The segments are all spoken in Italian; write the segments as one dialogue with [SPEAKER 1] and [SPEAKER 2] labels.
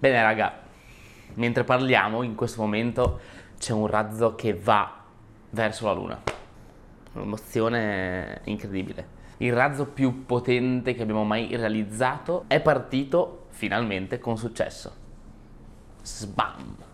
[SPEAKER 1] Bene raga, mentre parliamo in questo momento c'è un razzo che va verso la Luna. Un'emozione incredibile. Il razzo più potente che abbiamo mai realizzato è partito finalmente con successo. Sbam!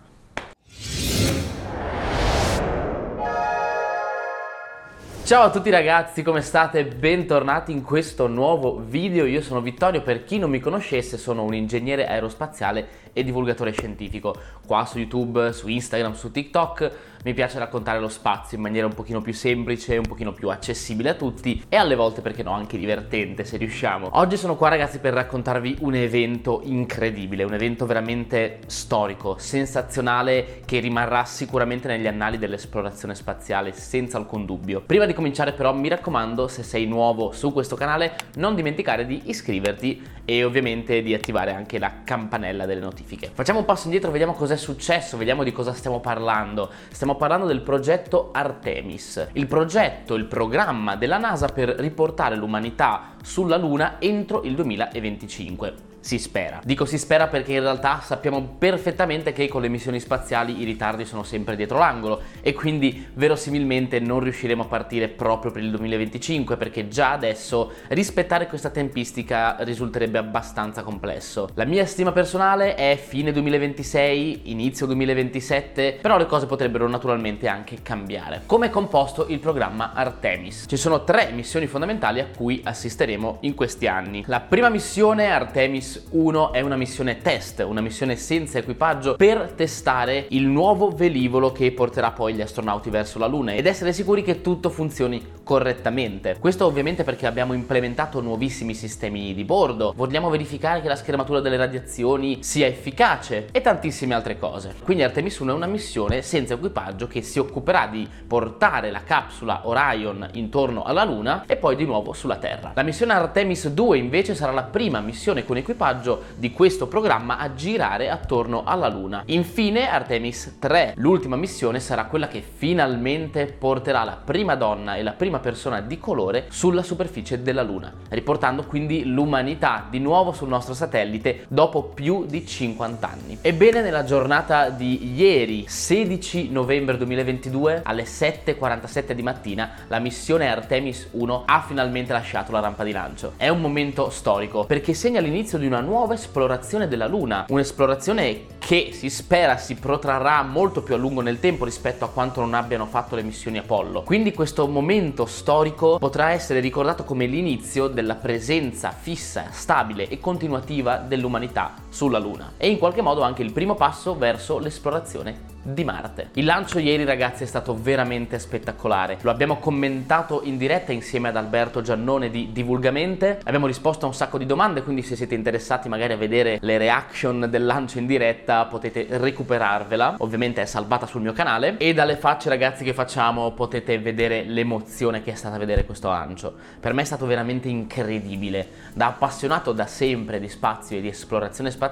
[SPEAKER 1] Ciao a tutti ragazzi, come state? Bentornati in questo nuovo video. Io sono Vittorio, per chi non mi conoscesse sono un ingegnere aerospaziale e divulgatore scientifico. Qua su YouTube, su Instagram, su TikTok mi piace raccontare lo spazio in maniera un pochino più semplice, un pochino più accessibile a tutti e alle volte perché no anche divertente se riusciamo. Oggi sono qua ragazzi per raccontarvi un evento incredibile, un evento veramente storico, sensazionale che rimarrà sicuramente negli annali dell'esplorazione spaziale senza alcun dubbio. Prima di cominciare però mi raccomando se sei nuovo su questo canale non dimenticare di iscriverti e ovviamente di attivare anche la campanella delle notifiche. Facciamo un passo indietro, vediamo cosa è successo, vediamo di cosa stiamo parlando. Stiamo parlando del progetto Artemis, il progetto, il programma della NASA per riportare l'umanità sulla Luna entro il 2025. Si spera. Dico si spera perché in realtà sappiamo perfettamente che con le missioni spaziali i ritardi sono sempre dietro l'angolo e quindi verosimilmente non riusciremo a partire proprio per il 2025 perché già adesso rispettare questa tempistica risulterebbe abbastanza complesso. La mia stima personale è fine 2026, inizio 2027, però le cose potrebbero naturalmente anche cambiare. Come è composto il programma Artemis? Ci sono tre missioni fondamentali a cui assisteremo in questi anni. La prima missione Artemis 1 è una missione test, una missione senza equipaggio per testare il nuovo velivolo che porterà poi gli astronauti verso la Luna ed essere sicuri che tutto funzioni correttamente. Questo ovviamente perché abbiamo implementato nuovissimi sistemi di bordo, vogliamo verificare che la schermatura delle radiazioni sia efficace e tantissime altre cose. Quindi Artemis 1 è una missione senza equipaggio che si occuperà di portare la capsula Orion intorno alla Luna e poi di nuovo sulla Terra. La missione Artemis 2 invece sarà la prima missione con equipaggio di questo programma a girare attorno alla Luna. Infine Artemis 3, l'ultima missione sarà quella che finalmente porterà la prima donna e la prima persona di colore sulla superficie della Luna, riportando quindi l'umanità di nuovo sul nostro satellite dopo più di 50 anni. Ebbene nella giornata di ieri, 16 novembre 2022, alle 7.47 di mattina, la missione Artemis 1 ha finalmente lasciato la rampa di lancio. È un momento storico perché segna l'inizio di una nuova esplorazione della Luna, un'esplorazione che si spera si protrarrà molto più a lungo nel tempo rispetto a quanto non abbiano fatto le missioni Apollo. Quindi questo momento storico potrà essere ricordato come l'inizio della presenza fissa, stabile e continuativa dell'umanità sulla Luna. E in qualche modo anche il primo passo verso l'esplorazione di Marte. Il lancio ieri ragazzi è stato veramente spettacolare, lo abbiamo commentato in diretta insieme ad Alberto Giannone di Divulgamente, abbiamo risposto a un sacco di domande, quindi se siete interessati magari a vedere le reaction del lancio in diretta potete recuperarvela, ovviamente è salvata sul mio canale. E dalle facce ragazzi che facciamo potete vedere l'emozione che è stata vedere questo lancio. Per me è stato veramente incredibile, da appassionato da sempre di spazio e di esplorazione spaziale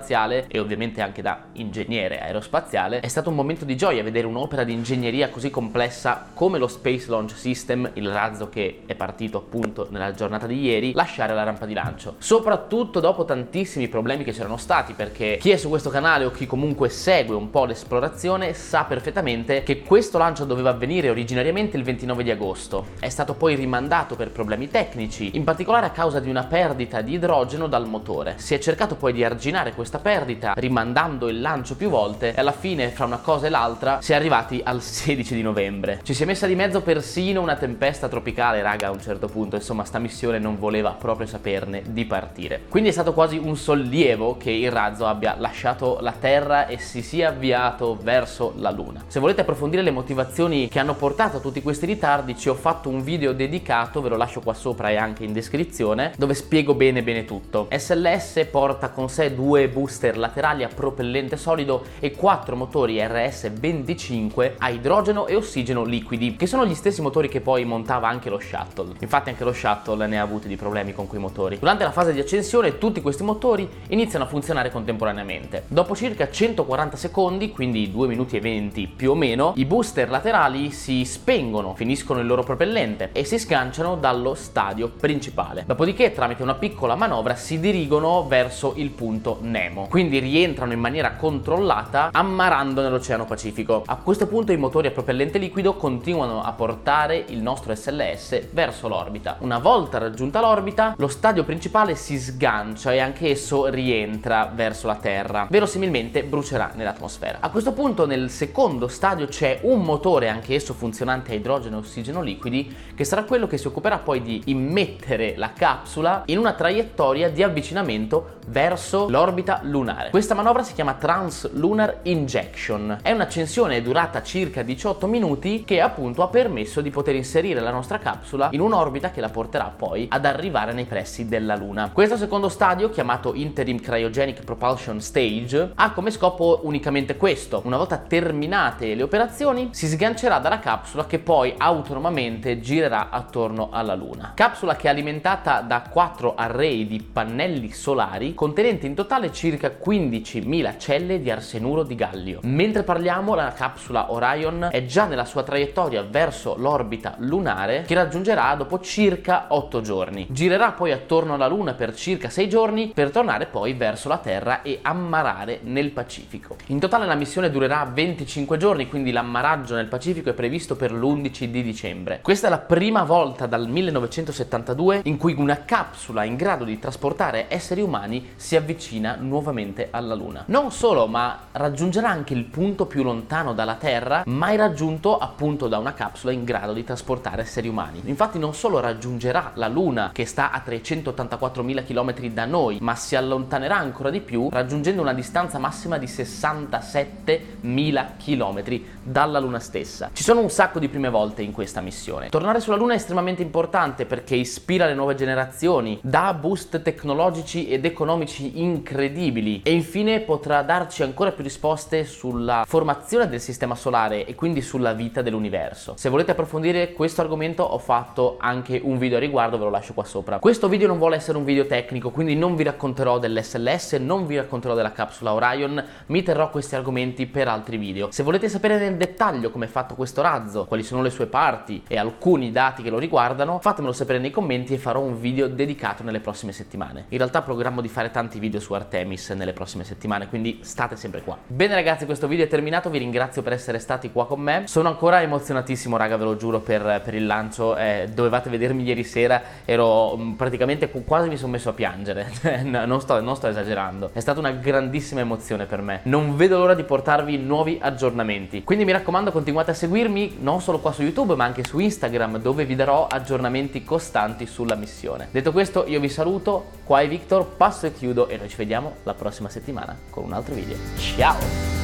[SPEAKER 1] e ovviamente anche da ingegnere aerospaziale, è stato un momento di gioia vedere un'opera di ingegneria così complessa come lo Space Launch System, il razzo che è partito appunto nella giornata di ieri, lasciare la rampa di lancio. Soprattutto dopo tantissimi problemi che c'erano stati, perché chi è su questo canale o chi comunque segue un po' l'esplorazione sa perfettamente che questo lancio doveva avvenire originariamente il 29 di agosto. È stato poi rimandato per problemi tecnici, in particolare a causa di una perdita di idrogeno dal motore. Si è cercato poi di arginare questa perdita rimandando il lancio più volte e alla fine fra una cosa e l'altra si è arrivati al 16 di novembre. Ci si è messa di mezzo persino una tempesta tropicale, raga, a un certo punto, insomma, sta missione non voleva proprio saperne di partire. Quindi è stato quasi un sollievo che il razzo abbia lasciato la Terra e si sia avviato verso la Luna. Se volete approfondire le motivazioni che hanno portato a tutti questi ritardi, ci ho fatto un video dedicato, ve lo lascio qua sopra e anche in descrizione, dove spiego bene bene tutto. SLS porta con sé due booster laterali a propellente solido e quattro motori RS RS25 a idrogeno e ossigeno liquidi, che sono gli stessi motori che poi montava anche lo shuttle. Infatti anche lo shuttle ne ha avuti di problemi con quei motori. Durante la fase di accensione tutti questi motori iniziano a funzionare contemporaneamente. Dopo circa 140 secondi, quindi 2 minuti e 20 più o meno, i booster laterali si spengono, finiscono il loro propellente e si sganciano dallo stadio principale. Dopodiché tramite una piccola manovra si dirigono verso il punto Nemo. Quindi rientrano in maniera controllata ammarando nell'Oceano Pacifico. A questo punto i motori a propellente liquido continuano a portare il nostro SLS verso l'orbita. Una volta raggiunta l'orbita, lo stadio principale si sgancia e anche esso rientra verso la Terra. Verosimilmente brucerà nell'atmosfera. A questo punto nel secondo stadio c'è un motore anche esso funzionante a idrogeno e ossigeno liquidi che sarà quello che si occuperà poi di immettere la capsula in una traiettoria di avvicinamento verso l'orbita lunare. Questa manovra si chiama Trans-Lunar Injection. È un'accensione durata circa 18 minuti che appunto ha permesso di poter inserire la nostra capsula in un'orbita che la porterà poi ad arrivare nei pressi della Luna. Questo secondo stadio, chiamato Interim Cryogenic Propulsion Stage, ha come scopo unicamente questo. Una volta terminate le operazioni, si sgancerà dalla capsula che poi autonomamente girerà attorno alla Luna. Capsula che è alimentata da quattro array di pannelli solari contenenti in totale circa 15.000 celle di arsenuro di gallio. Mentre parliamo, la capsula Orion è già nella sua traiettoria verso l'orbita lunare che raggiungerà dopo circa 8 giorni. Girerà poi attorno alla Luna per circa 6 giorni per tornare poi verso la Terra e ammarare nel Pacifico. In totale la missione durerà 25 giorni, quindi l'ammaraggio nel Pacifico è previsto per l'11 di dicembre. Questa è la prima volta dal 1972 in cui una capsula in grado di trasportare esseri umani si avvicina nuovamente alla Luna. Non solo, ma raggiungerà anche il punto più lontano dalla Terra mai raggiunto appunto da una capsula in grado di trasportare esseri umani. Infatti non solo raggiungerà la Luna che sta a 384.000 km da noi, ma si allontanerà ancora di più raggiungendo una distanza massima di 67.000 km dalla Luna stessa. Ci sono un sacco di prime volte in questa missione. Tornare sulla Luna è estremamente importante perché ispira le nuove generazioni, dà boost tecnologici ed economici incredibili e infine potrà darci ancora più risposte sulla formazione del sistema solare e quindi sulla vita dell'universo. Se volete approfondire questo argomento ho fatto anche un video a riguardo, ve lo lascio qua sopra. Questo video non vuole essere un video tecnico, quindi non vi racconterò dell'SLS, non vi racconterò della capsula Orion, mi terrò questi argomenti per altri video. Se volete sapere nel dettaglio come è fatto questo razzo, quali sono le sue parti e alcuni dati che lo riguardano, fatemelo sapere nei commenti e farò un video dedicato nelle prossime settimane. In realtà programmo di fare tanti video su Artemis nelle prossime settimane, quindi state sempre qua. Bene ragazzi, questo video è terminato, vi ringrazio per essere stati qua con me. Sono ancora emozionatissimo, raga, ve lo giuro, per, per il lancio. Eh, dovevate vedermi ieri sera, ero mm, praticamente quasi mi sono messo a piangere. non, sto, non sto esagerando. È stata una grandissima emozione per me. Non vedo l'ora di portarvi nuovi aggiornamenti. Quindi mi raccomando, continuate a seguirmi non solo qua su YouTube, ma anche su Instagram, dove vi darò aggiornamenti costanti sulla missione. Detto questo, io vi saluto. Qua è Victor, passo e chiudo e noi ci vediamo la prossima settimana con un altro video. Ciao!